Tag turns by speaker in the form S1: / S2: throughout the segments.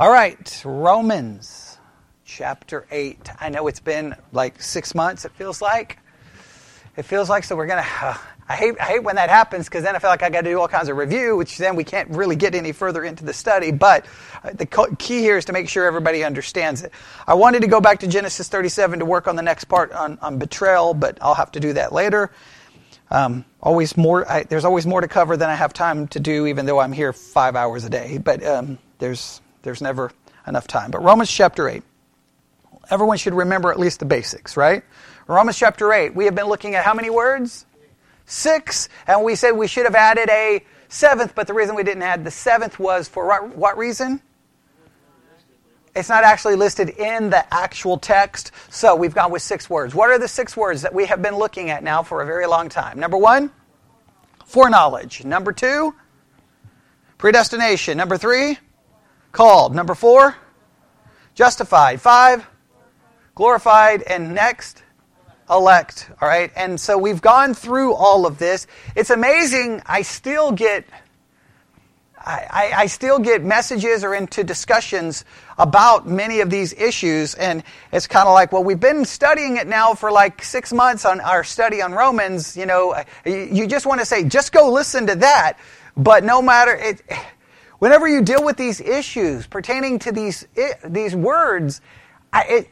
S1: All right, Romans chapter 8. I know it's been like six months, it feels like. It feels like, so we're going to. Uh, I hate, I hate when that happens because then I feel like I got to do all kinds of review, which then we can't really get any further into the study. But uh, the key here is to make sure everybody understands it. I wanted to go back to Genesis 37 to work on the next part on, on betrayal, but I'll have to do that later. Um, always more. I, there's always more to cover than I have time to do, even though I'm here five hours a day. But um, there's there's never enough time. But Romans chapter eight. Everyone should remember at least the basics, right? Romans chapter eight. We have been looking at how many words? Six, and we said we should have added a seventh, but the reason we didn't add the seventh was for what, what reason? It's not actually listed in the actual text, so we've gone with six words. What are the six words that we have been looking at now for a very long time? Number one, foreknowledge. Number two, predestination. Number three, called. Number four, justified. Five, glorified. And next, elect. All right? And so we've gone through all of this. It's amazing. I still get. I, I, still get messages or into discussions about many of these issues, and it's kind of like, well, we've been studying it now for like six months on our study on Romans. You know, you just want to say, just go listen to that. But no matter it, whenever you deal with these issues pertaining to these these words, I, it,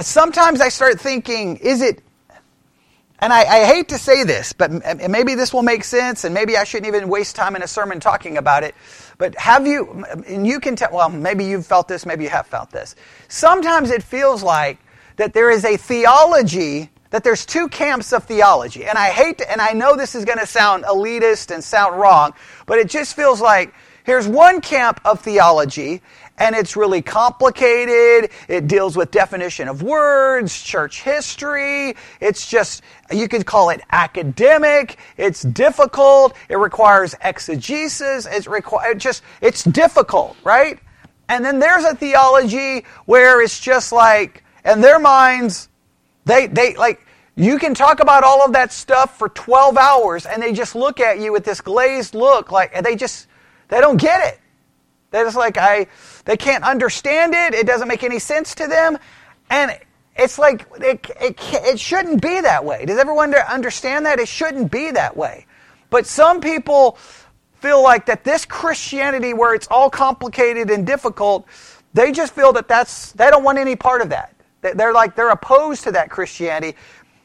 S1: sometimes I start thinking, is it, and I, I, hate to say this, but maybe this will make sense, and maybe I shouldn't even waste time in a sermon talking about it. But have you, and you can tell, well, maybe you've felt this, maybe you have felt this. Sometimes it feels like that there is a theology, that there's two camps of theology. And I hate to, and I know this is going to sound elitist and sound wrong, but it just feels like here's one camp of theology, and it's really complicated. It deals with definition of words, church history. It's just, you could call it academic. It's difficult. It requires exegesis. It's require, it just, it's difficult, right? And then there's a theology where it's just like, in their minds, they, they, like, you can talk about all of that stuff for 12 hours and they just look at you with this glazed look like, they just, they don't get it. They're just like, I, they can't understand it. It doesn't make any sense to them. And it's like, it, it, it shouldn't be that way. Does everyone understand that? It shouldn't be that way. But some people feel like that this Christianity where it's all complicated and difficult, they just feel that that's, they don't want any part of that. They're like, they're opposed to that Christianity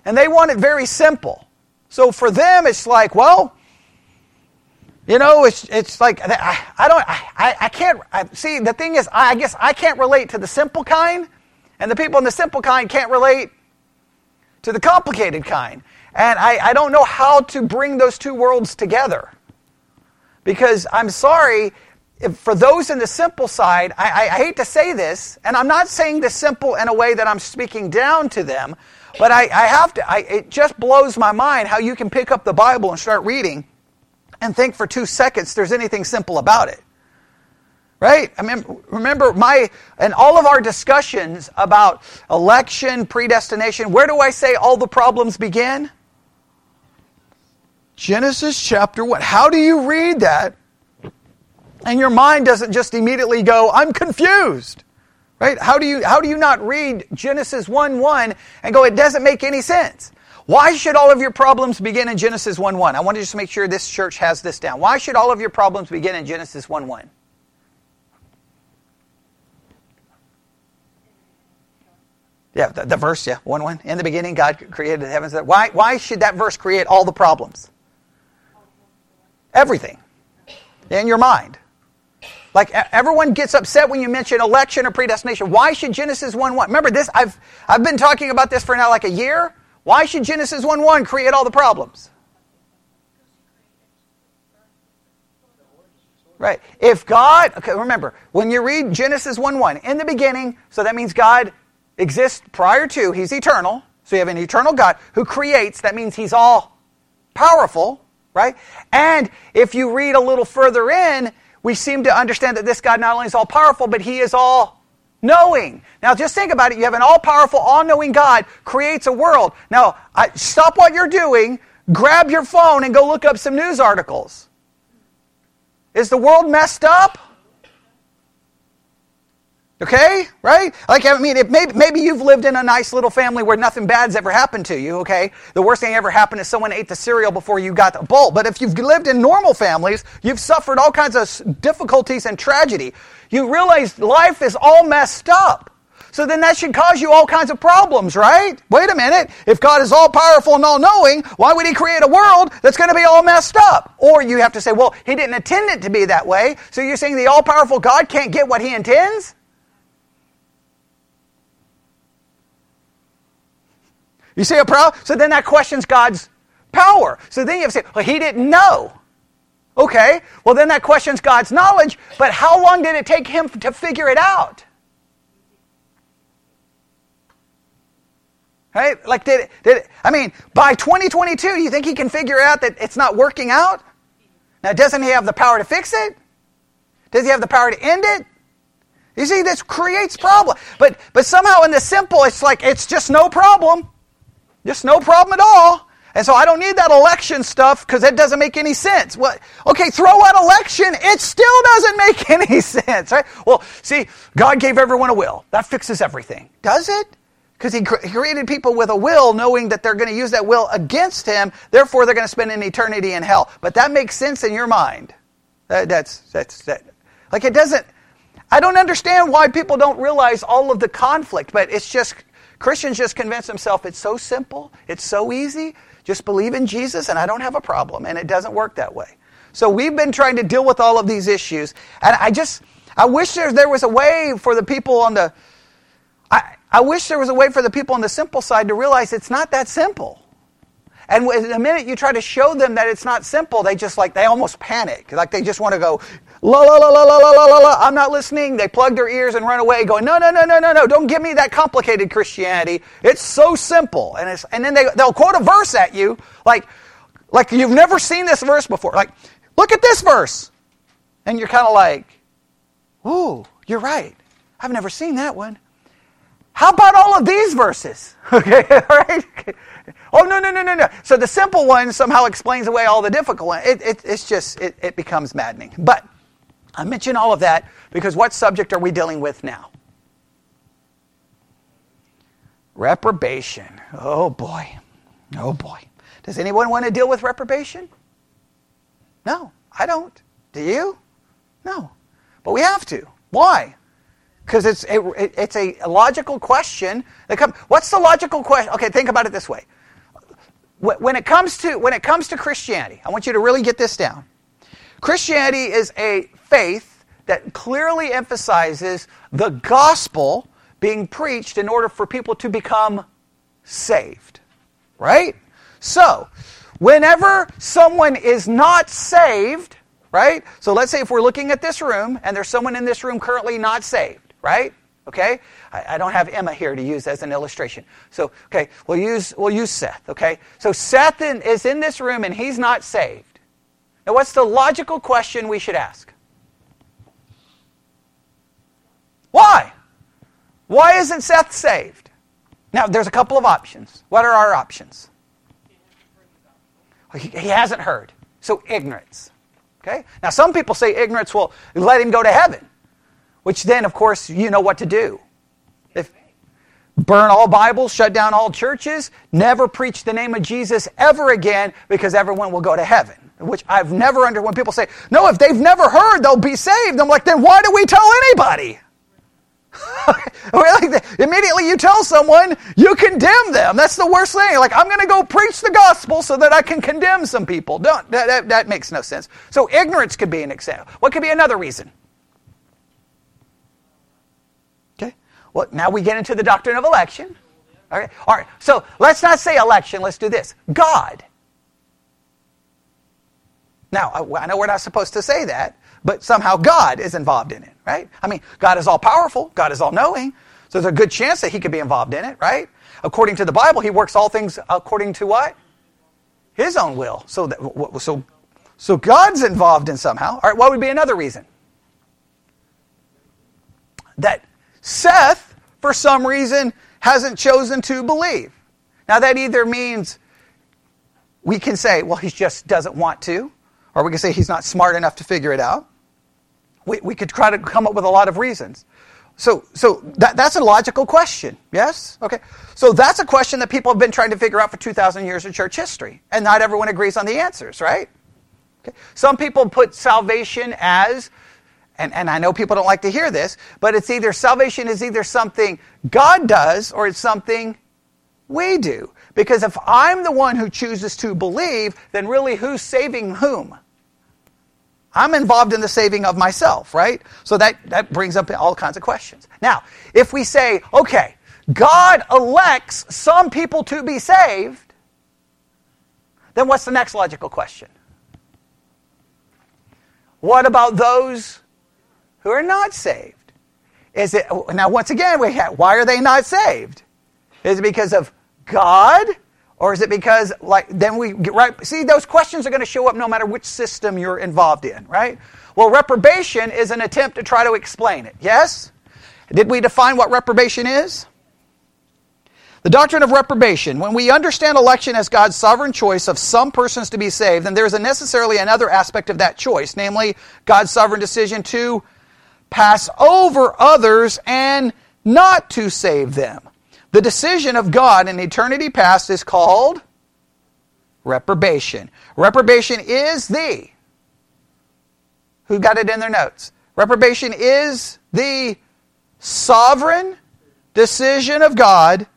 S1: and they want it very simple. So for them, it's like, well, you know, it's, it's like, I, I don't, I, I can't, I, see, the thing is, I, I guess I can't relate to the simple kind, and the people in the simple kind can't relate to the complicated kind. And I, I don't know how to bring those two worlds together. Because I'm sorry, if, for those in the simple side, I, I, hate to say this, and I'm not saying the simple in a way that I'm speaking down to them, but I, I have to, I, it just blows my mind how you can pick up the Bible and start reading and think for two seconds there's anything simple about it. Right? I mean, remember my, and all of our discussions about election, predestination, where do I say all the problems begin? Genesis chapter 1. How do you read that? And your mind doesn't just immediately go, I'm confused. Right? How do you, how do you not read Genesis 1 1 and go, it doesn't make any sense? Why should all of your problems begin in Genesis 1 1? I want to just make sure this church has this down. Why should all of your problems begin in Genesis 1 1? Yeah, the, the, verse, yeah, 1 1. In the beginning, God created the heavens. Why, why should that verse create all the problems? Everything in your mind. Like everyone gets upset when you mention election or predestination. Why should Genesis 1 1? Remember this, I've, I've been talking about this for now like a year. Why should Genesis 1 1 create all the problems? Right. If God, okay, remember, when you read Genesis 1 1, in the beginning, so that means God exists prior to, He's eternal. So you have an eternal God who creates, that means He's all powerful, right? And if you read a little further in, we seem to understand that this God not only is all powerful, but He is all knowing. Now just think about it. You have an all powerful, all knowing God creates a world. Now, I, stop what you're doing, grab your phone, and go look up some news articles. Is the world messed up? Okay, right? Like, I mean, maybe, maybe you've lived in a nice little family where nothing bad's ever happened to you, okay? The worst thing ever happened is someone ate the cereal before you got the bowl. But if you've lived in normal families, you've suffered all kinds of difficulties and tragedy. You realize life is all messed up. So then that should cause you all kinds of problems, right? Wait a minute. If God is all powerful and all knowing, why would He create a world that's going to be all messed up? Or you have to say, well, He didn't intend it to be that way. So you're saying the all powerful God can't get what He intends? You see a problem? So then that questions God's power. So then you have to say, well, he didn't know. Okay, well then that questions God's knowledge, but how long did it take him to figure it out? Right? Like did it, did I mean, by 2022, you think he can figure out that it's not working out? Now, doesn't he have the power to fix it? Does he have the power to end it? You see, this creates problem. But but somehow in the simple, it's like it's just no problem. Just no problem at all. And so I don't need that election stuff because it doesn't make any sense. What? Okay, throw out election. It still doesn't make any sense, right? Well, see, God gave everyone a will. That fixes everything. Does it? Because he created people with a will, knowing that they're going to use that will against him. Therefore, they're going to spend an eternity in hell. But that makes sense in your mind. That, that's that's that. Like it doesn't. I don't understand why people don't realize all of the conflict, but it's just Christians just convince themselves it's so simple, it's so easy. Just believe in Jesus and I don't have a problem. And it doesn't work that way. So we've been trying to deal with all of these issues. And I just, I wish there, there was a way for the people on the, I, I wish there was a way for the people on the simple side to realize it's not that simple. And the minute you try to show them that it's not simple, they just like, they almost panic. Like they just want to go, la la la la la la la la I'm not listening. They plug their ears and run away going, no, no, no, no, no, no. Don't give me that complicated Christianity. It's so simple. And, it's, and then they, they'll quote a verse at you like, like you've never seen this verse before. Like, look at this verse. And you're kind of like, ooh, you're right. I've never seen that one. How about all of these verses? Okay, all right? Oh, no, no, no, no, no. So the simple one somehow explains away all the difficult one. It, it, it's just, it, it becomes maddening. But I mention all of that because what subject are we dealing with now? Reprobation. Oh, boy. Oh, boy. Does anyone want to deal with reprobation? No, I don't. Do you? No. But we have to. Why? because it's a, it's a logical question. That come, what's the logical question? Okay, think about it this way. When it comes to when it comes to Christianity, I want you to really get this down. Christianity is a faith that clearly emphasizes the gospel being preached in order for people to become saved. Right? So, whenever someone is not saved, right? So let's say if we're looking at this room and there's someone in this room currently not saved right? Okay? I, I, don't have Emma here to use as an illustration. So, okay, we'll use, we'll use Seth, okay? So Seth in, is in this room and he's not saved. Now, what's the logical question we should ask? Why? Why isn't Seth saved? Now, there's a couple of options. What are our options? He, hasn't heard. So, ignorance. Okay? Now, some people say ignorance will let him go to heaven. Which then, of course, you know what to do. If, burn all Bibles, shut down all churches, never preach the name of Jesus ever again because everyone will go to heaven. Which I've never under when people say, no, if they've never heard, they'll be saved. I'm like, then why do we tell anybody? Immediately you tell someone, you condemn them. That's the worst thing. Like, I'm going to go preach the gospel so that I can condemn some people. Don't, that, that, that makes no sense. So ignorance could be an example. What could be another reason? Okay. Well, now we get into the doctrine of election. Okay? All right. So let's not say election. Let's do this. God. Now, I know we're not supposed to say that, but somehow God is involved in it, right? I mean, God is all powerful. God is all knowing. So there's a good chance that he could be involved in it, right? According to the Bible, he works all things according to what? His own will. So, that, so, so God's involved in somehow. All right, what would be another reason? That Seth, for some reason, hasn't chosen to believe. Now, that either means we can say, well, he just doesn't want to, or we can say he's not smart enough to figure it out. We, we could try to come up with a lot of reasons. So, so that, that's a logical question, yes? Okay. So that's a question that people have been trying to figure out for 2,000 years of church history. And not everyone agrees on the answers, right? Okay. Some people put salvation as, and, and I know people don't like to hear this, but it's either salvation is either something God does or it's something we do. Because if I'm the one who chooses to believe, then really who's saving whom? I'm involved in the saving of myself, right? So that, that brings up all kinds of questions. Now, if we say, okay, God elects some people to be saved, then what's the next logical question? What about those who are not saved? Is it now once again we have, why are they not saved? Is it because of God or is it because, like, then we get right? See, those questions are going to show up no matter which system you're involved in, right? Well, reprobation is an attempt to try to explain it. Yes? Did we define what reprobation is? The doctrine of reprobation. When we understand election as God's sovereign choice of some persons to be saved, then there is necessarily another aspect of that choice, namely God's sovereign decision to pass over others and not to save them. The decision of God in eternity past is called reprobation. Reprobation is the, who got it in their notes? Reprobation is the sovereign decision of God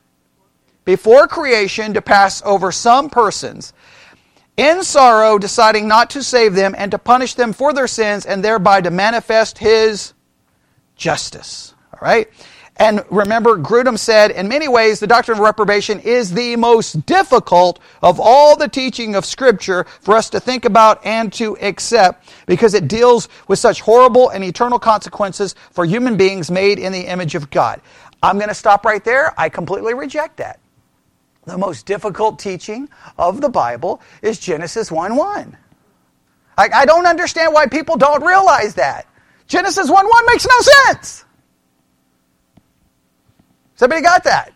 S1: before creation to pass over some persons in sorrow, deciding not to save them and to punish them for their sins and thereby to manifest his justice. All right? And remember, Grudem said, in many ways, the doctrine of reprobation is the most difficult of all the teaching of Scripture for us to think about and to accept because it deals with such horrible and eternal consequences for human beings made in the image of God. I'm going to stop right there. I completely reject that. The most difficult teaching of the Bible is Genesis 1 1. I, I don't understand why people don't realize that. Genesis 1 1 makes no sense. Somebody got that?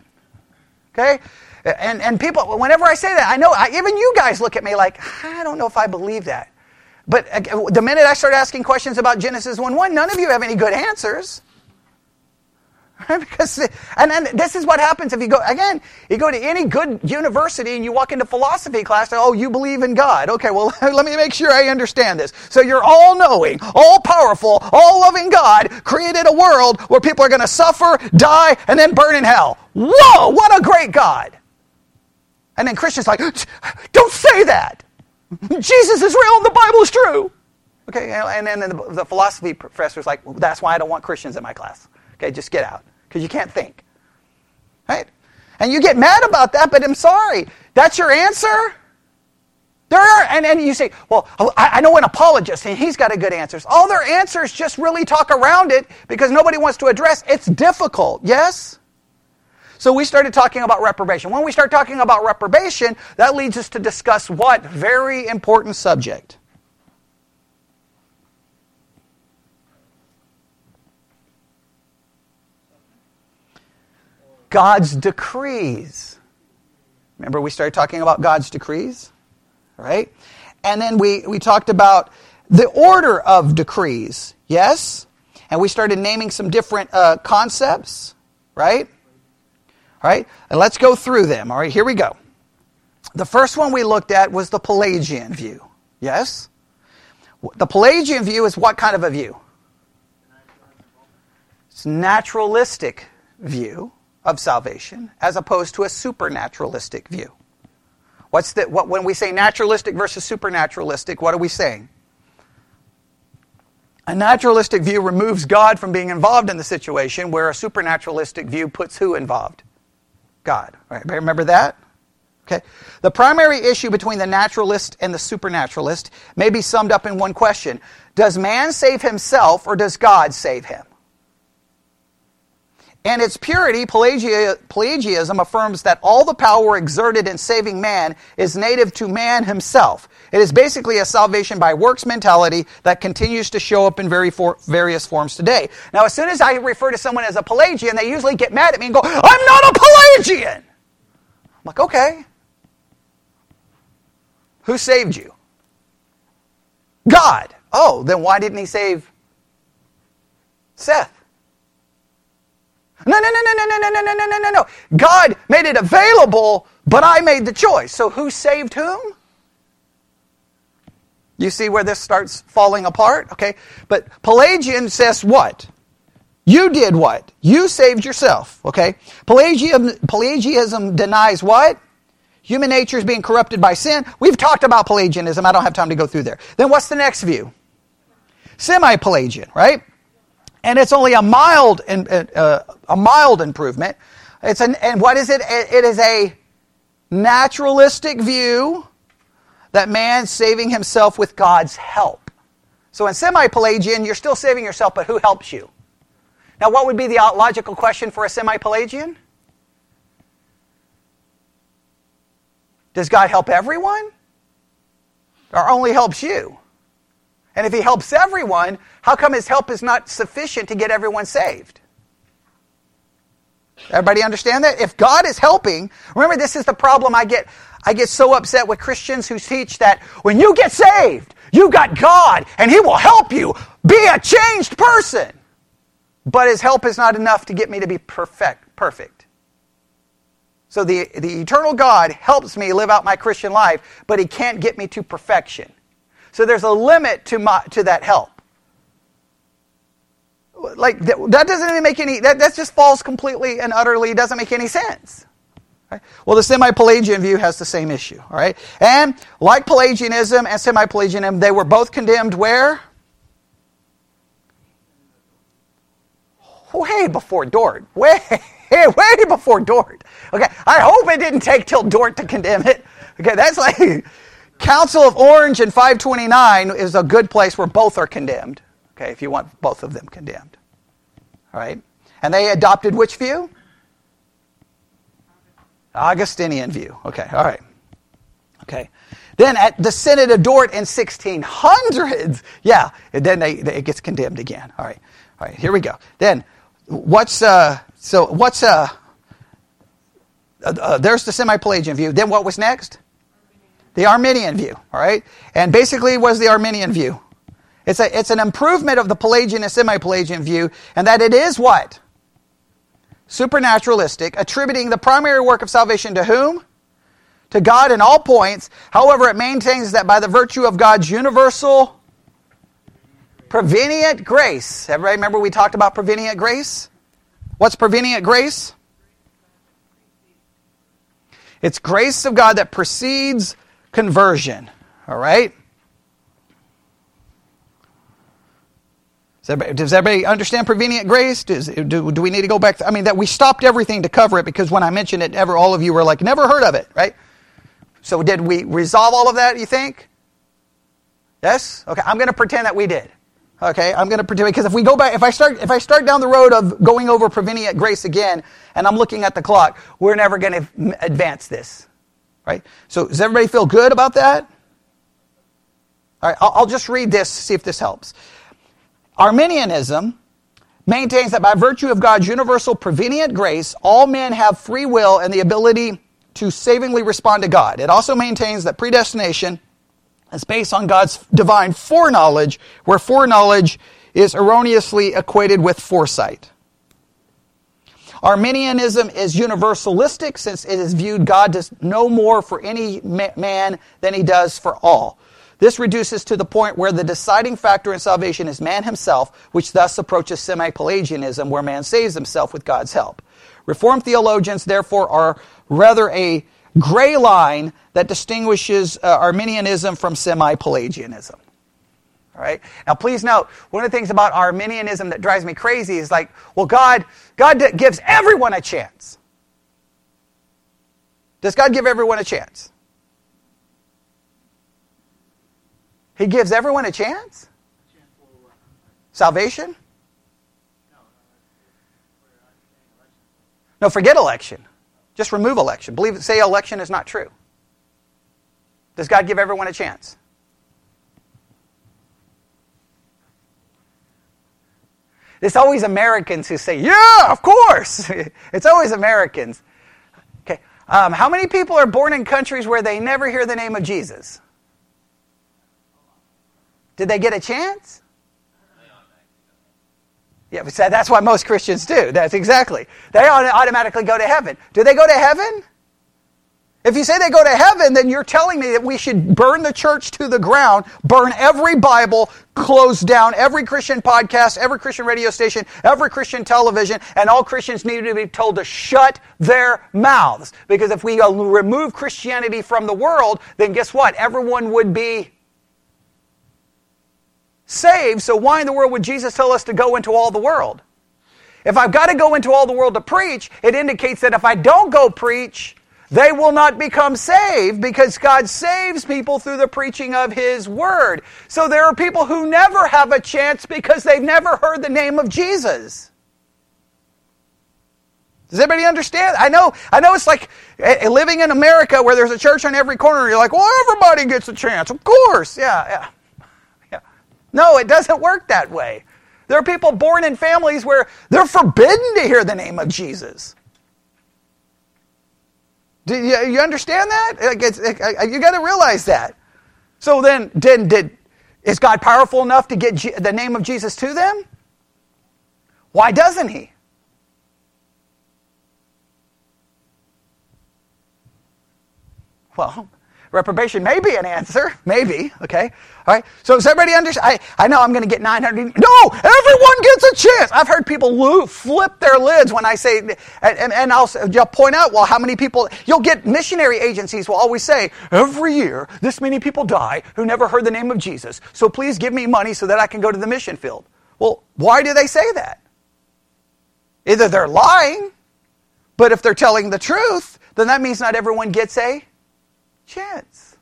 S1: Okay? And, and people, whenever I say that, I know, I, even you guys look at me like, I don't know if I believe that. But uh, the minute I start asking questions about Genesis 1 1, none of you have any good answers. because and then this is what happens if you go again you go to any good university and you walk into philosophy class and, oh you believe in god. Okay well let me make sure i understand this. So you're all knowing all powerful all loving god created a world where people are going to suffer die and then burn in hell. Whoa what a great god. And then christians like don't say that. Jesus is real and the bible is true. Okay and then the, the philosophy professor's like well, that's why i don't want christians in my class Okay, just get out because you can't think. Right? And you get mad about that, but I'm sorry. That's your answer? There are, and, and you say, well, oh, I, I know an apologist, and he's got a good answers. All their answers just really talk around it because nobody wants to address. It's difficult, yes? So we started talking about reprobation. When we start talking about reprobation, that leads us to discuss what? Very important subject. God's decrees. Remember, we started talking about God's decrees, right? And then we, we talked about the order of decrees, yes? And we started naming some different uh, concepts, right? All right? And let's go through them. All right, here we go. The first one we looked at was the Pelagian view, yes? The Pelagian view is what kind of a view? It's naturalistic view, of salvation as opposed to a supernaturalistic view. What's the, what, when we say naturalistic versus supernaturalistic, what are we saying? A naturalistic view removes God from being involved in the situation, where a supernaturalistic view puts who involved? God. Right, remember that? Okay. The primary issue between the naturalist and the supernaturalist may be summed up in one question Does man save himself or does God save him? And its purity, Pelagianism affirms that all the power exerted in saving man is native to man himself. It is basically a salvation by works mentality that continues to show up in very for, various forms today. Now, as soon as I refer to someone as a Pelagian, they usually get mad at me and go, I'm not a Pelagian! I'm like, okay. Who saved you? God. Oh, then why didn't he save Seth? No, no, no, no, no, no, no, no, no, no, no, no. God made it available, but I made the choice. So who saved whom? You see where this starts falling apart? Okay. But Pelagian says what? You did what? You saved yourself. Okay. Pelagianism, Pelagianism denies what? Human nature is being corrupted by sin. We've talked about Pelagianism. I don't have time to go through there. Then what's the next view? Semi Pelagian, right? And it's only a mild, uh, a mild improvement. It's an, and what is it? It is a naturalistic view that man's saving himself with God's help. So in semi Pelagian, you're still saving yourself, but who helps you? Now, what would be the logical question for a semi Pelagian? Does God help everyone? Or only helps you? And if he helps everyone, how come his help is not sufficient to get everyone saved? Everybody understand that? If God is helping, remember this is the problem I get I get so upset with Christians who teach that when you get saved, you got God and he will help you be a changed person. But his help is not enough to get me to be perfect, perfect. So the, the eternal God helps me live out my Christian life, but he can't get me to perfection. So there's a limit to my, to that help. Like that, that doesn't even make any that, that just falls completely and utterly doesn't make any sense. Right? Well, the semi-Pelagian view has the same issue. All right, and like Pelagianism and semi-Pelagianism, they were both condemned where? way before Dort. Way, way before Dort. Okay, I hope it didn't take till Dort to condemn it. Okay, that's like Council of Orange in 529 is a good place where both are condemned. Okay, if you want both of them condemned. All right, and they adopted which view? Augustinian view. Okay, all right. Okay. Then at the Synod of Dort in 1600s, yeah, then they, they, it gets condemned again. All right, all right, here we go. Then what's uh, so what's uh, uh, uh there's the semi-Pelagian view. Then what was next? The Arminian view. All right, and basically was the Arminian view. It's a it's an improvement of the Pelagian and semi-Pelagian view, and that it is what supernaturalistic, attributing the primary work of salvation to whom? To God in all points. However, it maintains that by the virtue of God's universal Prevenient grace. Everybody remember we talked about prevenient grace? What's prevenient grace? It's grace of God that precedes conversion. All right? Does everybody, does everybody understand prevenient grace? Does, do, do we need to go back? I mean, that we stopped everything to cover it because when I mentioned it, ever all of you were like, never heard of it, right? So did we resolve all of that? You think? Yes. Okay. I'm going to pretend that we did. Okay, I'm going to pretend because if we go back, if I start, if I start down the road of going over prevenient grace again, and I'm looking at the clock, we're never going to advance this, right? So does everybody feel good about that? All right, I'll, I'll just read this, see if this helps. Arminianism maintains that by virtue of God's universal prevenient grace, all men have free will and the ability to savingly respond to God. It also maintains that predestination is based on God's divine foreknowledge, where foreknowledge is erroneously equated with foresight. Arminianism is universalistic since it is viewed God does no more for any man than he does for all. This reduces to the point where the deciding factor in salvation is man himself, which thus approaches semi Pelagianism, where man saves himself with God's help. Reformed theologians, therefore, are rather a gray line that distinguishes uh, Arminianism from semi Pelagianism. All right. Now, please note, one of the things about Arminianism that drives me crazy is like, well, God, God gives everyone a chance. Does God give everyone a chance? He gives everyone a chance? Salvation? No, forget election. Just remove election. Believe say election is not true. Does God give everyone a chance? It's always Americans who say, "Yeah, of course." it's always Americans. Okay, um, how many people are born in countries where they never hear the name of Jesus? Did they get a chance? Yeah, that's what most Christians do. That's exactly. They automatically go to heaven. Do they go to heaven? If you say they go to heaven, then you're telling me that we should burn the church to the ground, burn every Bible, close down every Christian podcast, every Christian radio station, every Christian television, and all Christians need to be told to shut their mouths. Because if we remove Christianity from the world, then guess what? Everyone would be saved, so why in the world would Jesus tell us to go into all the world? If I've got to go into all the world to preach, it indicates that if I don't go preach, they will not become saved because God saves people through the preaching of His Word. So there are people who never have a chance because they've never heard the name of Jesus. Does everybody understand? I know, I know it's like eh, eh, living in America where there's a church on every corner. You're like, well, everybody gets a chance. Of course. Yeah, Yeah, yeah. No, it doesn't work that way. There are people born in families where they're forbidden to hear the name of Jesus. Do you, you understand that? Like it, you got to realize that. So then, did, did, is God powerful enough to get G, the name of Jesus to them? Why doesn't He? Well, Reprobation may be an answer. Maybe. Okay. All right. So does everybody understand? I, I know I'm going to get 900. No, everyone gets a chance. I've heard people lo- flip their lids when I say, and, and I'll, I'll point out, well, how many people, you'll get missionary agencies will always say, every year, this many people die who never heard the name of Jesus. So please give me money so that I can go to the mission field. Well, why do they say that? Either they're lying, but if they're telling the truth, then that means not everyone gets a chance.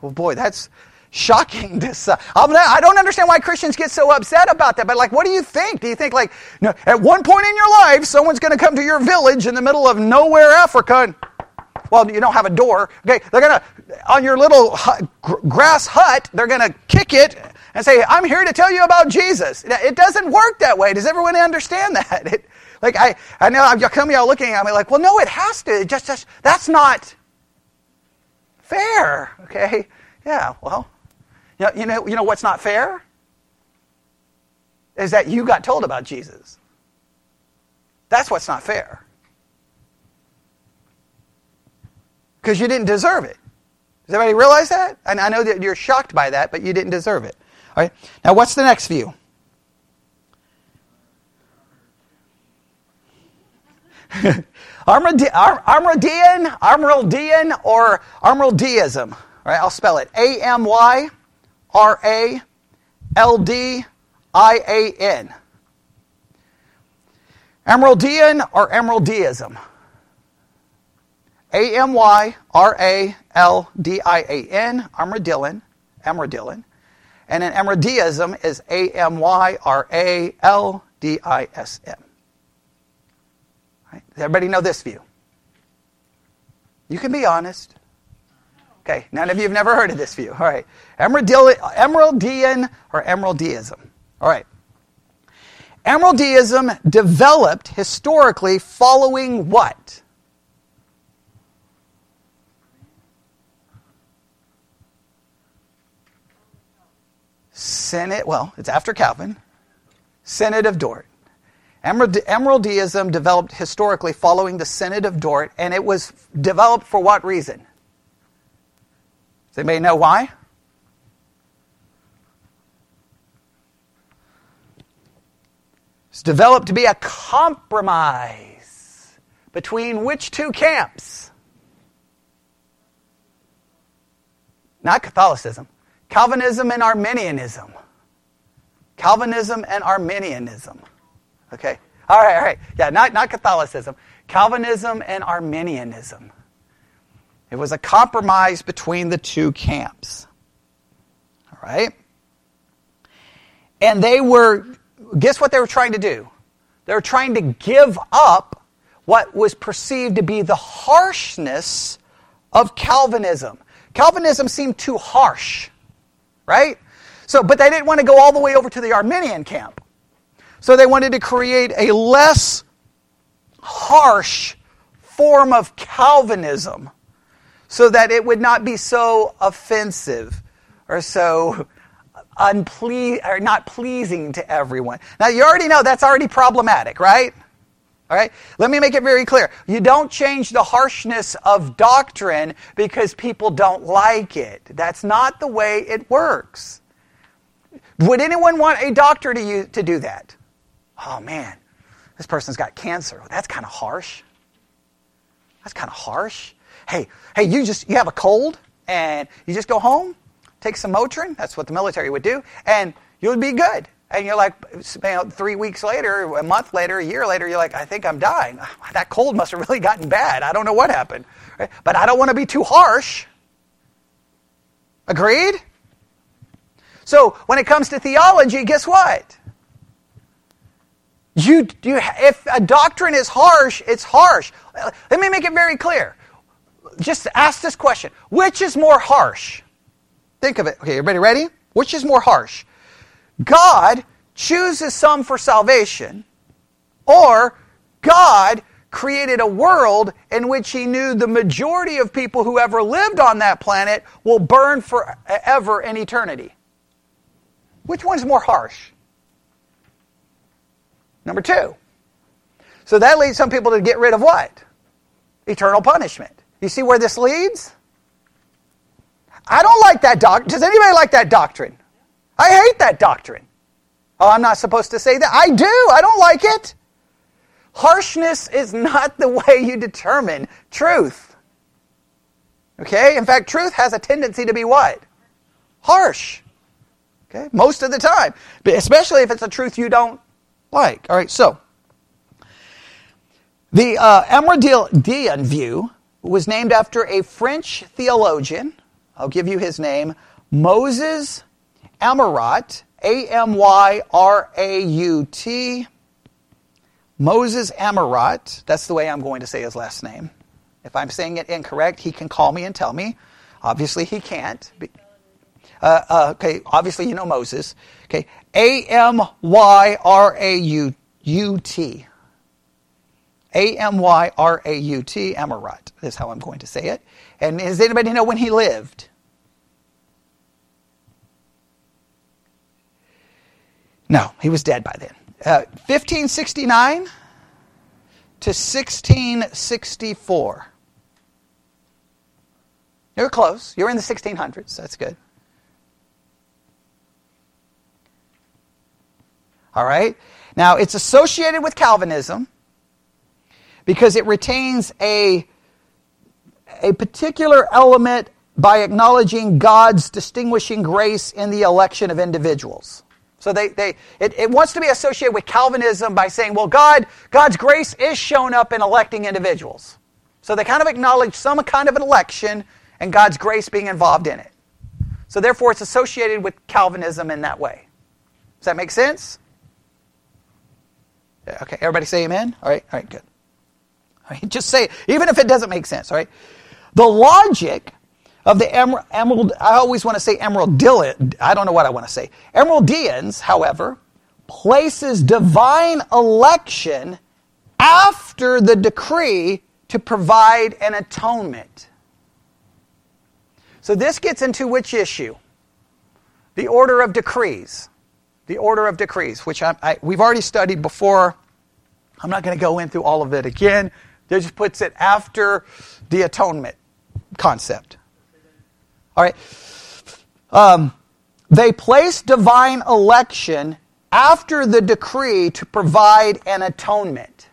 S1: Well, boy, that's shocking to say. I don't understand why Christians get so upset about that. But like, what do you think? Do you think like, at one point in your life, someone's going to come to your village in the middle of nowhere, Africa, and well, you don't have a door. Okay, they're going to on your little hut, grass hut, they're going to kick it and say, "I'm here to tell you about Jesus." It doesn't work that way. Does everyone understand that? It, like I, I know you come y'all looking at me like, well, no, it has to. It just, just that's not fair. Okay, yeah. Well, you know, you know, you know what's not fair is that you got told about Jesus. That's what's not fair. Because you didn't deserve it. Does everybody realize that? And I know that you're shocked by that, but you didn't deserve it. All right. Now, what's the next view? Amyraldian, Amyraldian, or Amyraldism. Right, I'll spell it. A M Y R A L D I A N. Emeraldian or Amyraldism. A M Y R A L D I A N, Amyraldilin, Amyraldilin. And an Amyraldism is A M Y R A L D I S M. Everybody know this view? You can be honest. Okay, none of you have never heard of this view. All right. Emeraldian or Amyraldism. All right. Amyraldism developed historically following what? Synod, well, it's after Calvin. Synod of Dort. Amyraldism developed historically following the Synod of Dort, and it was developed for what reason? Does anybody know why? It's developed to be a compromise between which two camps? Not Catholicism, Calvinism and Arminianism. Calvinism and Arminianism. Okay? All right, all right. Yeah, not, not Catholicism. Calvinism and Arminianism. It was a compromise between the two camps. All right? And they were, guess what they were trying to do? They were trying to give up what was perceived to be the harshness of Calvinism. Calvinism seemed too harsh, right? So, but they didn't want to go all the way over to the Arminian camp. So they wanted to create a less harsh form of Calvinism so that it would not be so offensive or so unple- or not pleasing to everyone. Now, you already know that's already problematic, right? All right? Let me make it very clear. You don't change the harshness of doctrine because people don't like it. That's not the way it works. Would anyone want a doctor to, use, to do that? Oh, man, this person's got cancer. That's kind of harsh. That's kind of harsh. Hey, hey, you just you have a cold and you just go home, take some Motrin. That's what the military would do, and you'll be good. And you're like, you know, three weeks later, a month later, a year later, you're like, I think I'm dying. That cold must have really gotten bad. I don't know what happened. Right? But I don't want to be too harsh. Agreed? So when it comes to theology, guess what? You, you, if a doctrine is harsh, it's harsh. Let me make it very clear. Just ask this question Which is more harsh? Think of it. Okay, everybody ready? Which is more harsh? God chooses some for salvation, or God created a world in which he knew the majority of people who ever lived on that planet will burn forever in eternity. Which one's more harsh? Number two. So that leads some people to get rid of what? Eternal punishment. You see where this leads? I don't like that doctrine. Does anybody like that doctrine? I hate that doctrine. Oh, I'm not supposed to say that. I do. I don't like it. Harshness is not the way you determine truth. Okay? In fact, truth has a tendency to be what? Harsh. Okay? Most of the time. But especially if it's a truth you don't like. All right, so the uh, view was named after a French theologian. I'll give you his name Moses Amyraut, A M Y R A U T. Moses Amyraut, that's the way I'm going to say his last name. If I'm saying it incorrect, he can call me and tell me. Obviously, he can't. Uh, uh, okay, obviously, you know Moses. Okay, A M Y R A U U T. A M Y R A U T, Amyraut is how I'm going to say it. And does anybody know when he lived? No, he was dead by then. Uh, 1569 to 1664. You're close. You're in the 1600s. That's good. All right? Now, it's associated with Calvinism because it retains a, a particular element by acknowledging God's distinguishing grace in the election of individuals. So they, they, it, it wants to be associated with Calvinism by saying, well, God, God's grace is shown up in electing individuals. So they kind of acknowledge some kind of an election and God's grace being involved in it. So therefore, it's associated with Calvinism in that way. Does that make sense? Okay, everybody say amen? All right, all right, good. All right, just say it, even if it doesn't make sense, all right? The logic of the emerald, emerald I always want to say emerald I don't know what I want to say. Amyraldians, however, places divine election after the decree to provide an atonement. So this gets into which issue? The order of decrees the order of decrees, which I, I, we've already studied before. I'm not going to go into all of it again. This just puts it after the atonement concept. All right. Um, they place divine election after the decree to provide an atonement.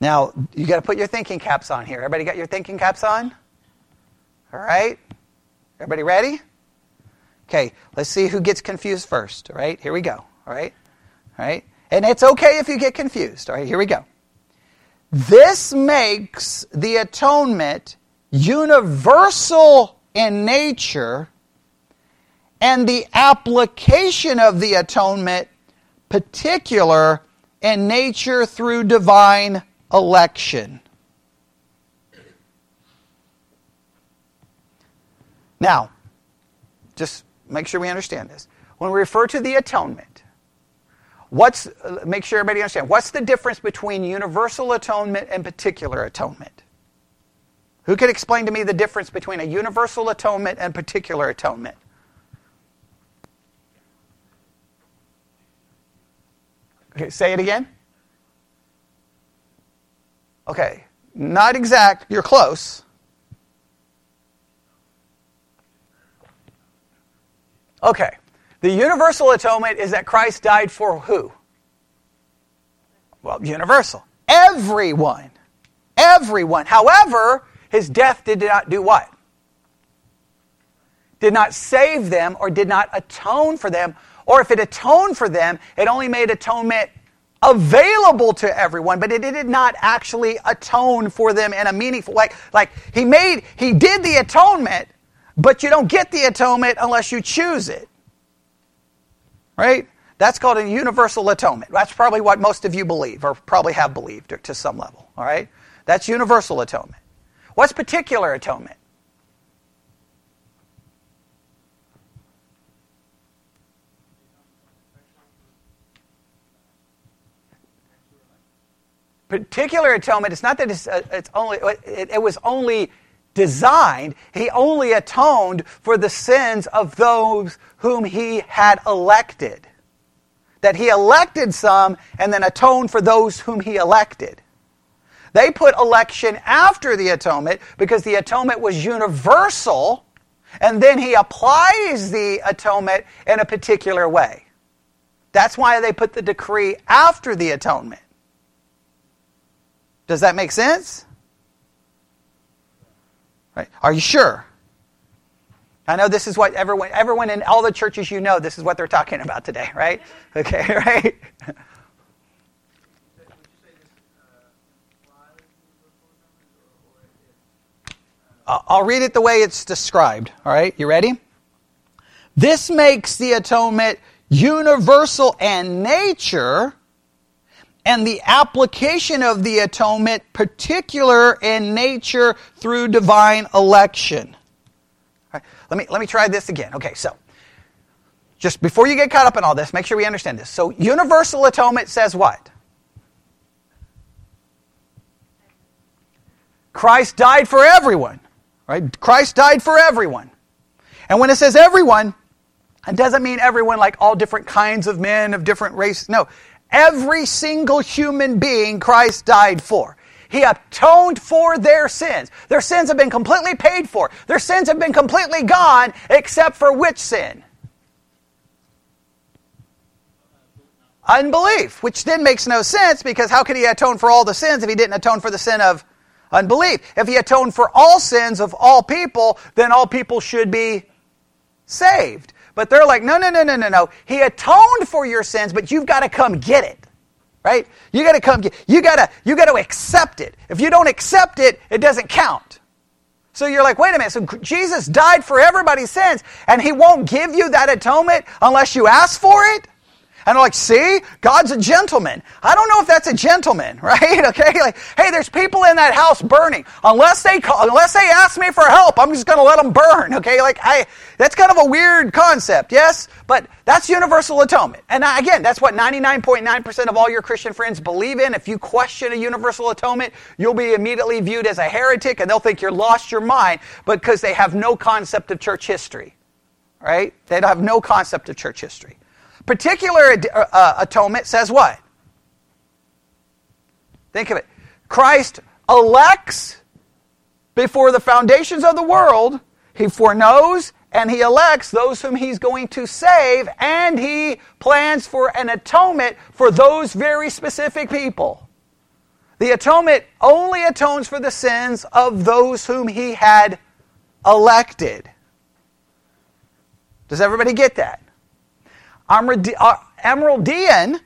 S1: Now, you got to put your thinking caps on here. Everybody got your thinking caps on? All right? Everybody ready? Okay, let's see who gets confused first. All right, here we go. All right? All right? And it's okay if you get confused. All right, here we go. This makes the atonement universal in nature and the application of the atonement particular in nature through divine election. Now, just make sure we understand this. When we refer to the atonement, what's make sure everybody understands what's the difference between universal atonement and particular atonement? Who can explain to me the difference between a universal atonement and particular atonement? Okay, say it again. Okay, not exact, you're close. Okay, the universal atonement is that Christ died for who? Well, universal. Everyone. Everyone. However, his death did not do what? Did not save them or did not atone for them. Or if it atoned for them, it only made atonement available to everyone, but it did not actually atone for them in a meaningful way. Like he made, he did the atonement, but you don't get the atonement unless you choose it. Right? That's called a universal atonement. That's probably what most of you believe, or probably have believed to some level. All right? That's universal atonement. What's particular atonement? Particular atonement, it's not that it's, uh, it's only, it, it was only designed, he only atoned for the sins of those whom he had elected. That he elected some and then atoned for those whom he elected. They put election after the atonement because the atonement was universal, and then he applies the atonement in a particular way. That's why they put the decree after the atonement. Does that make sense? Right. Are you sure? I know this is what everyone, everyone in all the churches you know, this is what they're talking about today, right? Okay, right? I'll read it the way it's described. All right, you ready? This makes the atonement universal and nature and the application of the atonement particular in nature through divine election. Right, let, me, let me try this again. Okay, so just before you get caught up in all this, make sure we understand this. So, universal atonement says what? Christ died for everyone. Right? Christ died for everyone. And when it says everyone, it doesn't mean everyone like all different kinds of men of different races. No, Every single human being Christ died for. He atoned for their sins. Their sins have been completely paid for. Their sins have been completely gone, except for which sin? Unbelief, which then makes no sense because how could he atone for all the sins if he didn't atone for the sin of unbelief? If he atoned for all sins of all people, then all people should be saved. But they're like, no, no, no, no, no, no. He atoned for your sins, but you've got to come get it. Right? You got to come get you got to you got to accept it. If you don't accept it, it doesn't count. So you're like, wait a minute. So Jesus died for everybody's sins, and he won't give you that atonement unless you ask for it? And I'm like, see, God's a gentleman. I don't know if that's a gentleman, right? Okay, like, hey, there's people in that house burning. Unless they call, unless they ask me for help, I'm just going to let them burn. Okay, like I, that's kind of a weird concept, yes, but that's universal atonement. And again, that's what 99.9% of all your Christian friends believe in. If you question a universal atonement, you'll be immediately viewed as a heretic, and they'll think you're lost your mind because they have no concept of church history, right? They have no concept of church history. Particular uh, uh, atonement says what? Think of it. Christ elects before the foundations of the world. He foreknows and he elects those whom he's going to save, and he plans for an atonement for those very specific people. The atonement only atones for the sins of those whom he had elected. Does everybody get that? Uh, Amyraldian,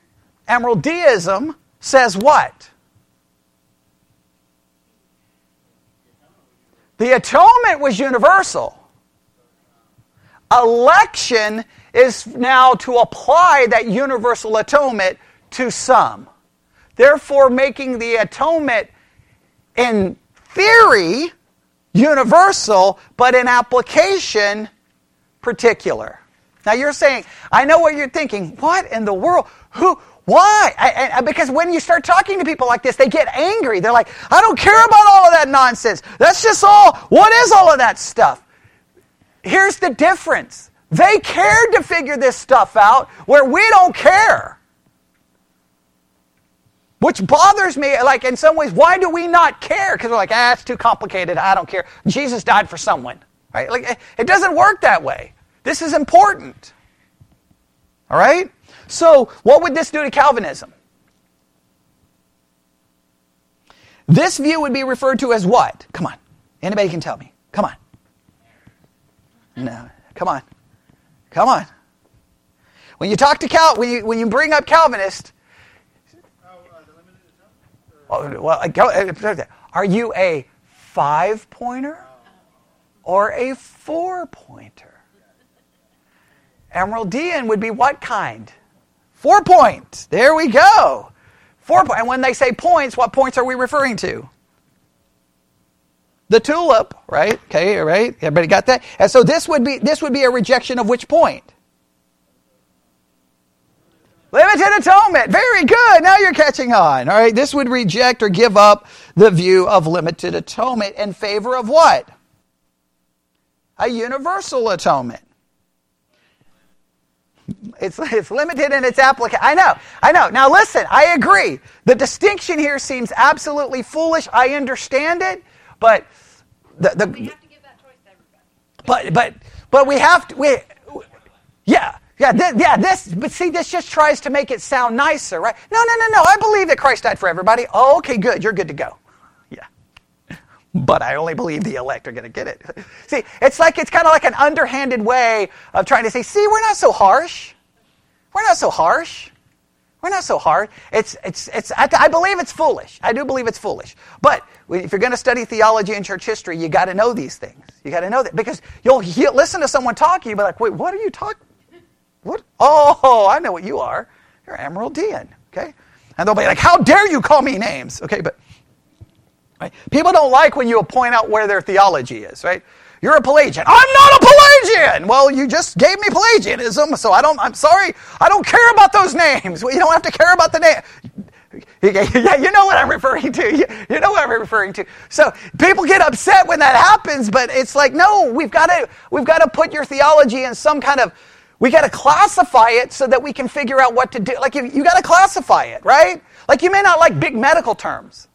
S1: Amyraldianism says what? The atonement was universal. Election is now to apply that universal atonement to some. Therefore, making the atonement in theory universal, but in application particular. Now you're saying, I know what you're thinking. What in the world? Who? Why? I, I, because when you start talking to people like this, they get angry. They're like, I don't care about all of that nonsense. That's just all. What is all of that stuff? Here's the difference. They cared to figure this stuff out where we don't care. Which bothers me, like in some ways, why do we not care? Because we're like, ah, it's too complicated. I don't care. Jesus died for someone. Right? Like, it doesn't work that way. This is important. All right? So, what would this do to Calvinism? This view would be referred to as what? Come on. Anybody can tell me. Come on. No. Come on. Come on. When you talk to Cal, when you, when you bring up Calvinist, oh, uh, oh well, uh, uh, uh, are you a five pointer or a four pointer? Amyraldian would be what kind? Four points. There we go. Four points. And when they say points, what points are we referring to? The tulip, right? Okay, right? Everybody got that? And so this would be this would be a rejection of which point? Limited atonement. Very good. Now you're catching on. All right. This would reject or give up the view of limited atonement in favor of what? A universal atonement. It's, it's limited in its application. I know, I know. Now listen, I agree. The distinction here seems absolutely foolish. I understand it, but the, the we have to give that choice to everybody. But but but we have to. We, yeah. Yeah, th- yeah, this, but see, this just tries to make it sound nicer, right? No, no, no, no. I believe that Christ died for everybody. Oh, okay, good. You're good to go. Yeah. But I only believe the elect are going to get it. See, it's like, it's kind of like an underhanded way of trying to say, see, we're not so harsh. We're not so harsh. We're not so hard. It's, it's, it's, I, I believe it's foolish. I do believe it's foolish. But if you're going to study theology and church history, you got to know these things. You got to know that because you'll, you'll listen to someone talking, you'll be like, wait, what are you talking? What? Oh, I know what you are. You're Amyraldian. Okay, and they'll be like, how dare you call me names? Okay, but right? people don't like when you point out where their theology is. Right? You're a Pelagian. I'm not a Pelagian. Well, you just gave me Pelagianism, so I don't. I'm sorry. I don't care about those names. Well, you don't have to care about the name. Yeah, you know what I'm referring to. You know what I'm referring to. So people get upset when that happens, but it's like, no, we've got to we've got to put your theology in some kind of we got to classify it so that we can figure out what to do. Like you, you got to classify it, right? Like you may not like big medical terms.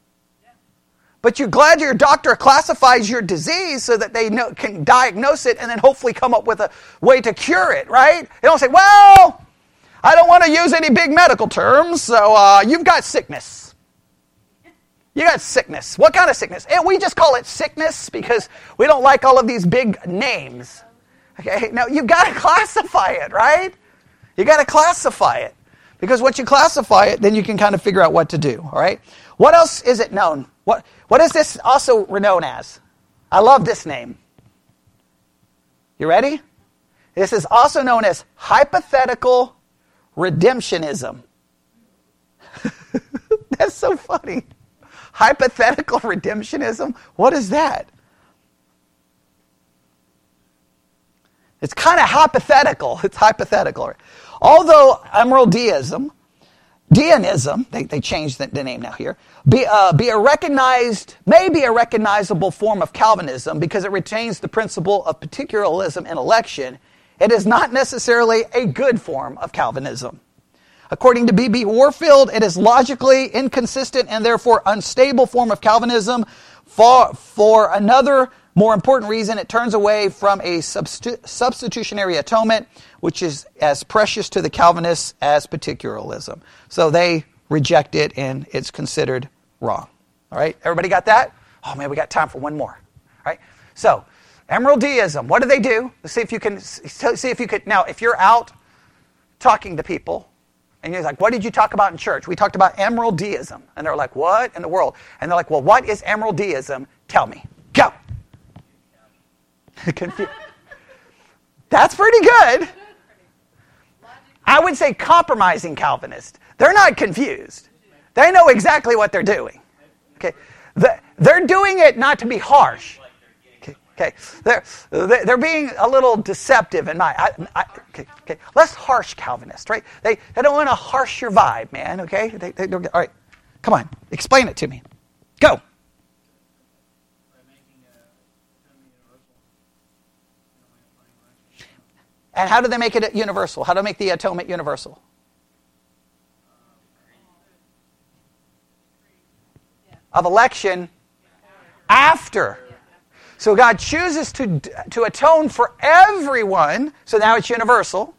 S1: But you're glad your doctor classifies your disease so that they know, can diagnose it and then hopefully come up with a way to cure it, right? They don't say, well, I don't want to use any big medical terms, so uh, you've got sickness. You got sickness. What kind of sickness? And we just call it sickness because we don't like all of these big names. Okay, now you've got to classify it, right? You got to classify it. Because once you classify it, then you can kind of figure out what to do, all right? What else is it known? What, what is this also known as? I love this name. You ready? This is also known as hypothetical redemptionism. That's so funny. Hypothetical redemptionism? What is that? It's kind of hypothetical. It's hypothetical. Although Amyraldianism Deism, they, they changed the, the, name now here, be, uh, be a recognized, may be a recognizable form of Calvinism because it retains the principle of particularism in election. It is not necessarily a good form of Calvinism. According to B.B. Warfield, it is logically inconsistent and therefore unstable form of Calvinism. For, for another more important reason, it turns away from a substitu- substitutionary atonement, which is as precious to the Calvinists as particularism. So they reject it and it's considered wrong. All right, everybody got that? Oh man, we got time for one more. All right, so Amyraldism, What do they do? Let's see if you can see if you could. Now, if you're out talking to people and you're like, what did you talk about in church? We talked about Amyraldism. And they're like, what in the world? And they're like, well, what is Amyraldism? Tell me. Go. That's pretty good. I would say compromising Calvinist. They're not confused. They know exactly what they're doing. Okay? They're doing it not to be harsh. Okay? Okay, they're, they're being a little deceptive in my. I, I, okay, okay, less harsh Calvinist, right? They, they don't want to harsh your vibe, man. Okay, they, they, all right, come on, explain it to me. Go. And how do they make it universal? How do they make the atonement universal? Of election after. So God chooses to, to atone for everyone, so now it's universal.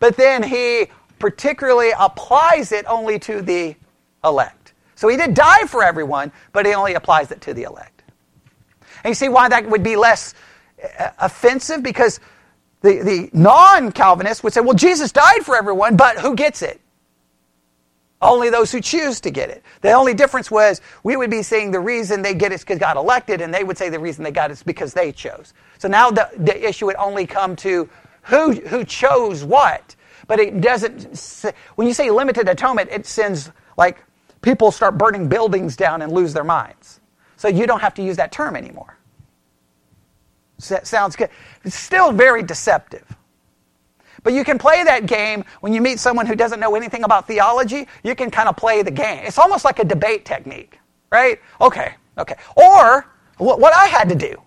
S1: But then He particularly applies it only to the elect. So He did die for everyone, but He only applies it to the elect. And you see why that would be less uh, offensive? Because the, the non Calvinist would say, well, Jesus died for everyone, but who gets it? Only those who choose to get it. The only difference was we would be saying the reason they get it is because God elected, and they would say the reason they got it is because they chose. So now the, the issue would only come to who, who chose what. But it doesn't, when you say limited atonement, it sends like people start burning buildings down and lose their minds. So you don't have to use that term anymore. Sounds good. It's still very deceptive. But you can play that game when you meet someone who doesn't know anything about theology. You can kind of play the game. It's almost like a debate technique, right? Okay, okay. Or what I had to do.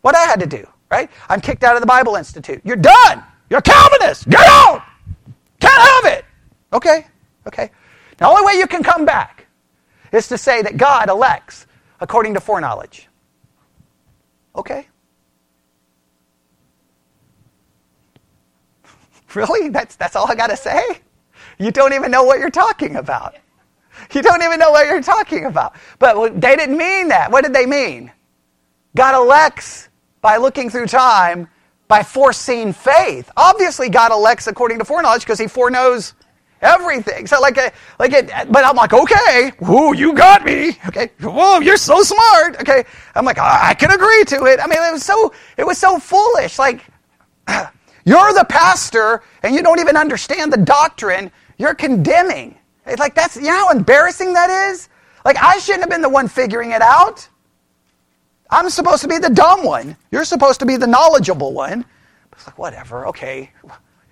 S1: What I had to do, right? I'm kicked out of the Bible Institute. You're done. You're a Calvinist. Get out. Can't have it. Okay, okay. The only way you can come back is to say that God elects according to foreknowledge. Okay. Really? That's, that's all I got to say? You don't even know what you're talking about. You don't even know what you're talking about. But they didn't mean that. What did they mean? God elects by looking through time by foreseen faith. Obviously, God elects according to foreknowledge because He foreknows everything. So, like, a, like it, but I'm like, okay, whoo, you got me. Okay, whoa, you're so smart. Okay, I'm like, I can agree to it. I mean, it was so, it was so foolish. Like, You're the pastor and you don't even understand the doctrine. You're condemning. It's like that's you know how embarrassing that is? Like I shouldn't have been the one figuring it out. I'm supposed to be the dumb one. You're supposed to be the knowledgeable one. It's like whatever, okay.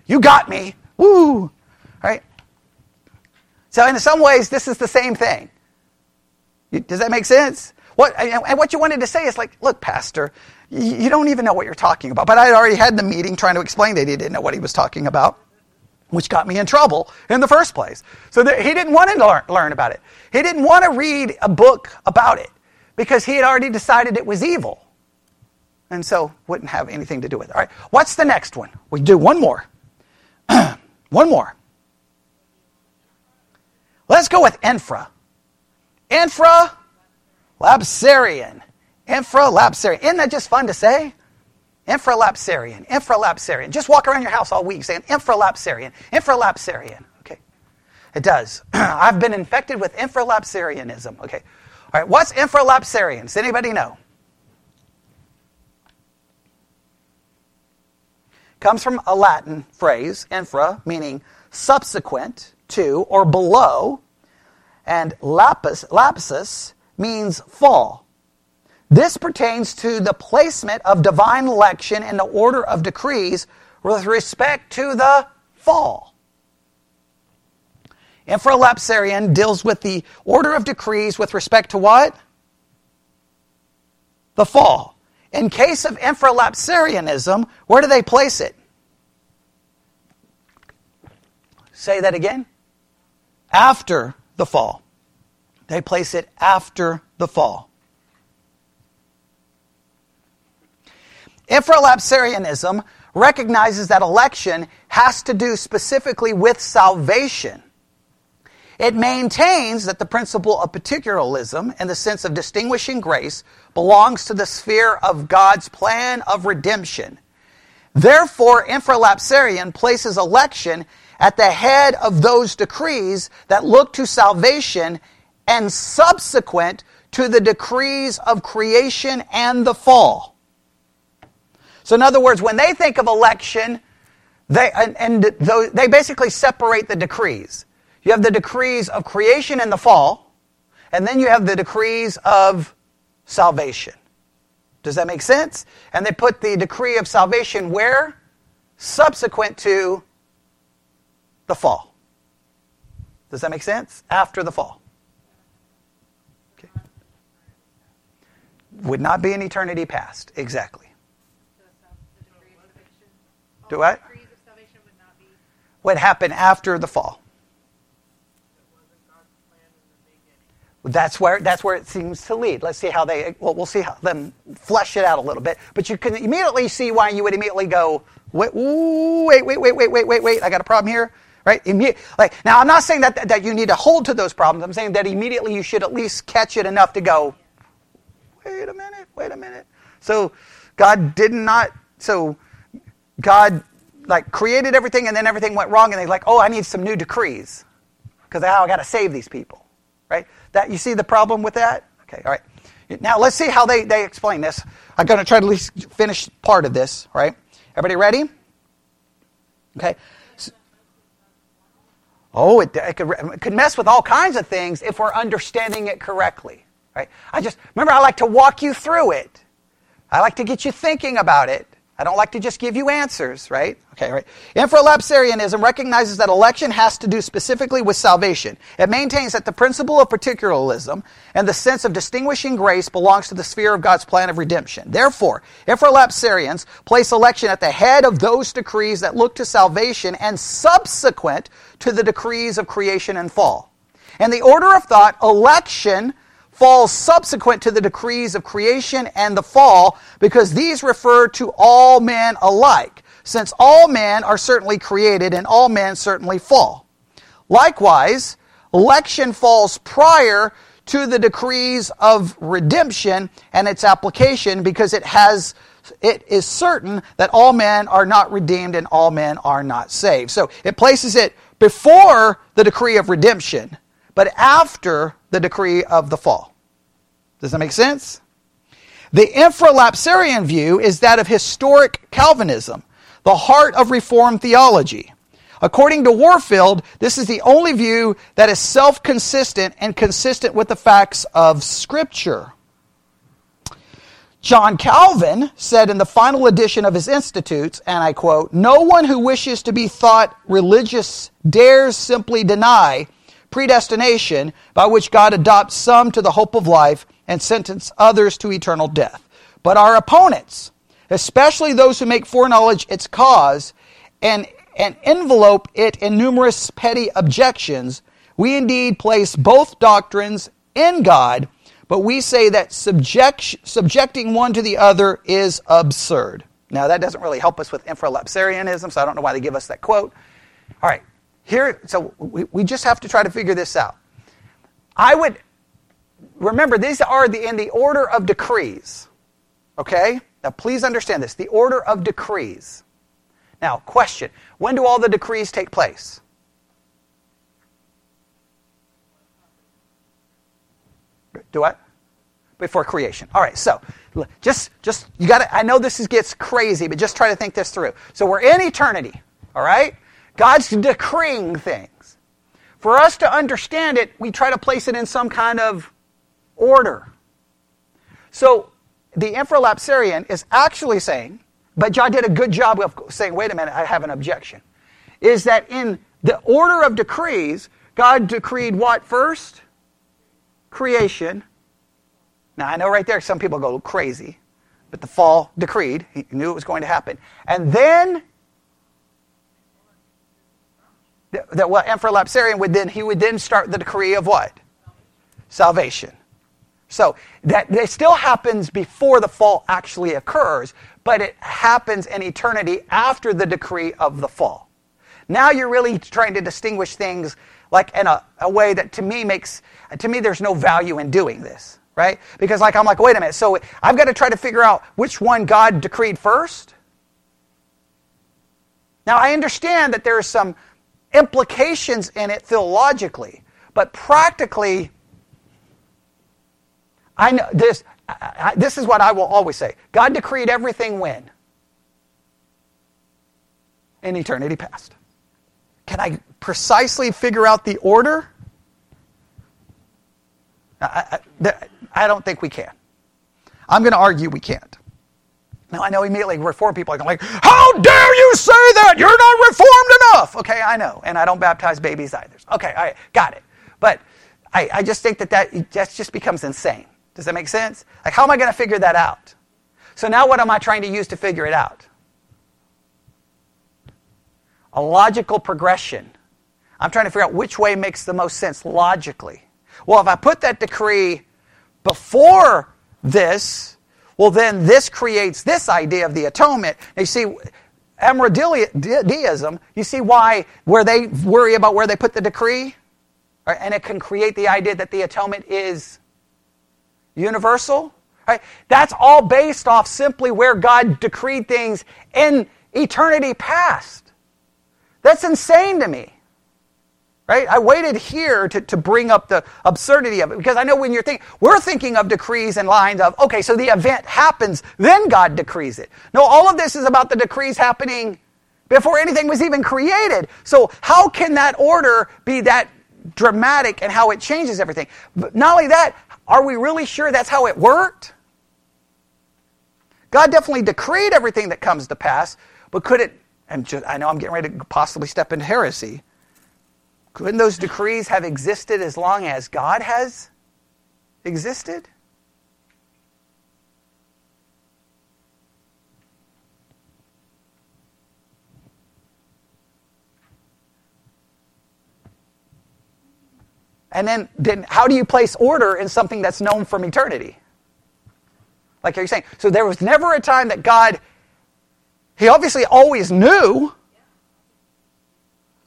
S1: You got me. Woo. Right? So in some ways this is the same thing. Does that make sense? What and what you wanted to say is like, look, pastor, you don't even know what you're talking about. But I had already had the meeting trying to explain that he didn't know what he was talking about, which got me in trouble in the first place. So he didn't want to learn, learn about it. He didn't want to read a book about it because he had already decided it was evil. And so wouldn't have anything to do with it. All right, what's the next one? We do one more. one more. Let's go with infra. Infra lapsarian. Infralapsarian. Isn't that just fun to say? Infralapsarian, infralapsarian. Just walk around your house all week saying infralapsarian, infralapsarian. Okay. It does. I've been infected with infralapsarianism. Okay. All right. What's infralapsarian? Does anybody know? Comes from a Latin phrase, infra, meaning subsequent to or below, and lapis, lapsus means fall. This pertains to the placement of divine election in the order of decrees with respect to the fall. Infralapsarian deals with the order of decrees with respect to what? The fall. In case of infralapsarianism, where do they place it? Say that again. After the fall. They place it after the fall. Infralapsarianism recognizes that election has to do specifically with salvation. It maintains that the principle of particularism, in the sense of distinguishing grace, belongs to the sphere of God's plan of redemption. Therefore, infralapsarian places election at the head of those decrees that look to salvation and subsequent to the decrees of creation and the fall. So, in other words, when they think of election, they, and, and they basically separate the decrees. You have the decrees of creation and the fall, and then you have the decrees of salvation. Does that make sense? And they put the decree of salvation where? Subsequent to the fall. Does that make sense? After the fall. Okay. Would not be an eternity past. Exactly. Do what? What happened after the fall? That's where that's where it seems to lead. Let's see how they. Well, we'll see how them flesh it out a little bit. But you can immediately see why you would immediately go, wait, wait, wait, wait, wait, wait, wait, wait. I got a problem here, right? Imme- like now, I'm not saying that that you need to hold to those problems. I'm saying that immediately you should at least catch it enough to go, wait a minute, wait a minute. So God did not. So God like created everything, and then everything went wrong, and they're like, oh, I need some new decrees because now I got to save these people, right? That you see the problem with that? Okay, all right. Now let's see how they, they explain this. I'm going to try to at least finish part of this, right? Everybody ready? Okay. Oh, it, it, could, it could mess with all kinds of things if we're understanding it correctly, right? I just remember I like to walk you through it. I like to get you thinking about it. I don't like to just give you answers, right? Okay, right. Infralapsarianism recognizes that election has to do specifically with salvation. It maintains that the principle of particularism and the sense of distinguishing grace belongs to the sphere of God's plan of redemption. Therefore, infralapsarians place election at the head of those decrees that look to salvation and subsequent to the decrees of creation and fall. In the order of thought, election falls subsequent to the decrees of creation and the fall because these refer to all men alike, since all men are certainly created and all men certainly fall. Likewise, election falls prior to the decrees of redemption and its application because it has it is certain that all men are not redeemed and all men are not saved. So it places it before the decree of redemption, but after the decree of the fall. Does that make sense? The infralapsarian view is that of historic Calvinism, the heart of Reformed theology. According to Warfield, this is the only view that is self consistent and consistent with the facts of Scripture. John Calvin said in the final edition of his Institutes, and I quote, No one who wishes to be thought religious dares simply deny predestination by which God adopts some to the hope of life and sentence others to eternal death. But our opponents, especially those who make foreknowledge its cause and, and envelope it in numerous petty objections, we indeed place both doctrines in God, but we say that subject, subjecting one to the other is absurd. Now, that doesn't really help us with infralapsarianism, so I don't know why they give us that quote. All right, here, so we, we just have to try to figure this out. I would remember, these are the, in the order of decrees. Okay? Now, please understand this the order of decrees. Now, question When do all the decrees take place? Do what? Before creation. All right, so just, just you got to, I know this is, gets crazy, but just try to think this through. So we're in eternity, all right? God's decreeing things. For us to understand it, we try to place it in some kind of order. So the infralapsarian is actually saying, but John did a good job of saying, wait a minute, I have an objection. Is that in the order of decrees, God decreed what first? Creation. Now, I know right there some people go crazy, but the fall decreed. He knew it was going to happen. And then, that well, infralapsarian would then, he would then start the decree of what? Salvation. So that, that still happens before the fall actually occurs, but it happens in eternity after the decree of the fall. Now you're really trying to distinguish things like in a, a way that to me makes, to me there's no value in doing this, right? Because like I'm like, wait a minute, so I've got to try to figure out which one God decreed first. Now I understand that there is some implications in it theologically, but practically I know this. I, this is what I will always say. God decreed everything when? In eternity past. Can I precisely figure out the order? I, I, I don't think we can. I'm going to argue we can't. Now, I know immediately Reformed people are going like, How dare you say that? You're not Reformed enough. Okay, I know. And I don't baptize babies either. Okay, I got it. But I, I just think that, that that just becomes insane. Does that make sense? Like, how am I going to figure that out? So now what am I trying to use to figure it out? A logical progression. I'm trying to figure out which way makes the most sense logically. Well, if I put that decree before this, well, then this creates this idea of the atonement. You see, Amyraldism, you see why, where they worry about where they put the decree? Right? And it can create the idea that the atonement is universal. Right? That's all based off simply where God decreed things in eternity past. That's insane to me. Right? I waited here to, to bring up the absurdity of it because I know when you're thinking, we're thinking of decrees and lines of, okay, so the event happens, then God decrees it. No, all of this is about the decrees happening before anything was even created. So how can that order be that dramatic and how it changes everything? But not only that, are we really sure that's how it worked? God definitely decreed everything that comes to pass, but could it, and just, I know I'm getting ready to possibly step into heresy, couldn't those decrees have existed as long as God has existed? And then, then how do you place order in something that's known from eternity? Like you're saying. So there was never a time that God, he obviously always knew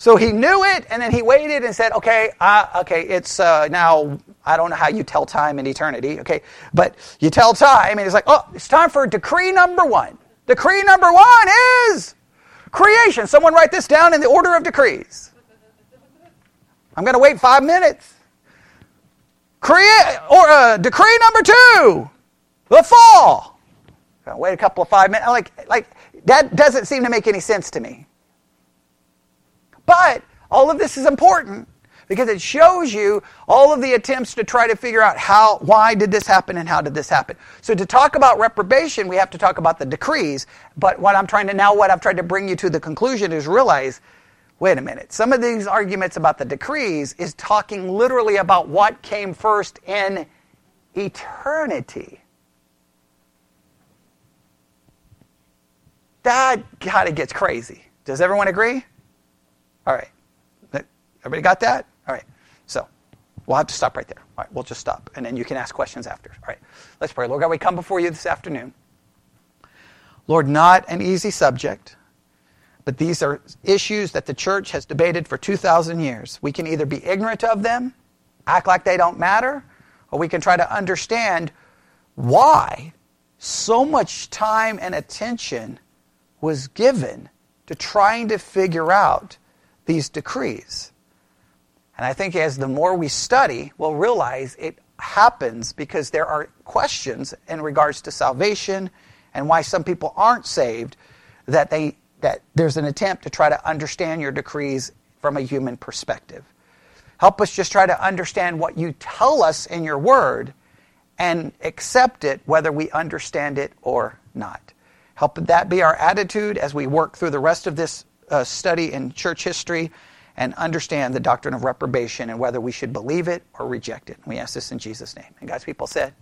S1: so he knew it, and then he waited and said, "Okay, uh, okay, it's uh, now. I don't know how you tell time in eternity, okay, but you tell time, and it's like, oh, it's time for decree number one. Decree number one is creation. Someone write this down in the order of decrees. I'm going to wait five minutes. Create or uh, decree number two, the fall. wait a couple of five minutes. Like, like that doesn't seem to make any sense to me. All of this is important because it shows you all of the attempts to try to figure out how why did this happen and how did this happen. So to talk about reprobation we have to talk about the decrees. But what i'm trying to now what i've tried to bring you to the conclusion is realize wait a minute some of these arguments about the decrees is talking literally about what came first in eternity. That kind of gets crazy. Does everyone agree? All right. Everybody got that? All right. So we'll have to stop right there. All right. We'll just stop. And then you can ask questions after. All right. Let's pray. Lord God, we come before you this afternoon. Lord, not an easy subject, but these are issues that the church has debated for 2,000 years. We can either be ignorant of them, act like they don't matter, or we can try to understand why so much time and attention was given to trying to figure out these decrees. And I think as the more we study, we'll realize it happens because there are questions in regards to salvation and why some people aren't saved that they that there's an attempt to try to understand your decrees from a human perspective. Help us just try to understand what you tell us in your word and accept it whether we understand it or not. Help that be our attitude as we work through the rest of this uh, study in church history and understand the doctrine of reprobation and whether we should believe it or reject it. We ask this in Jesus' name. And God's people said,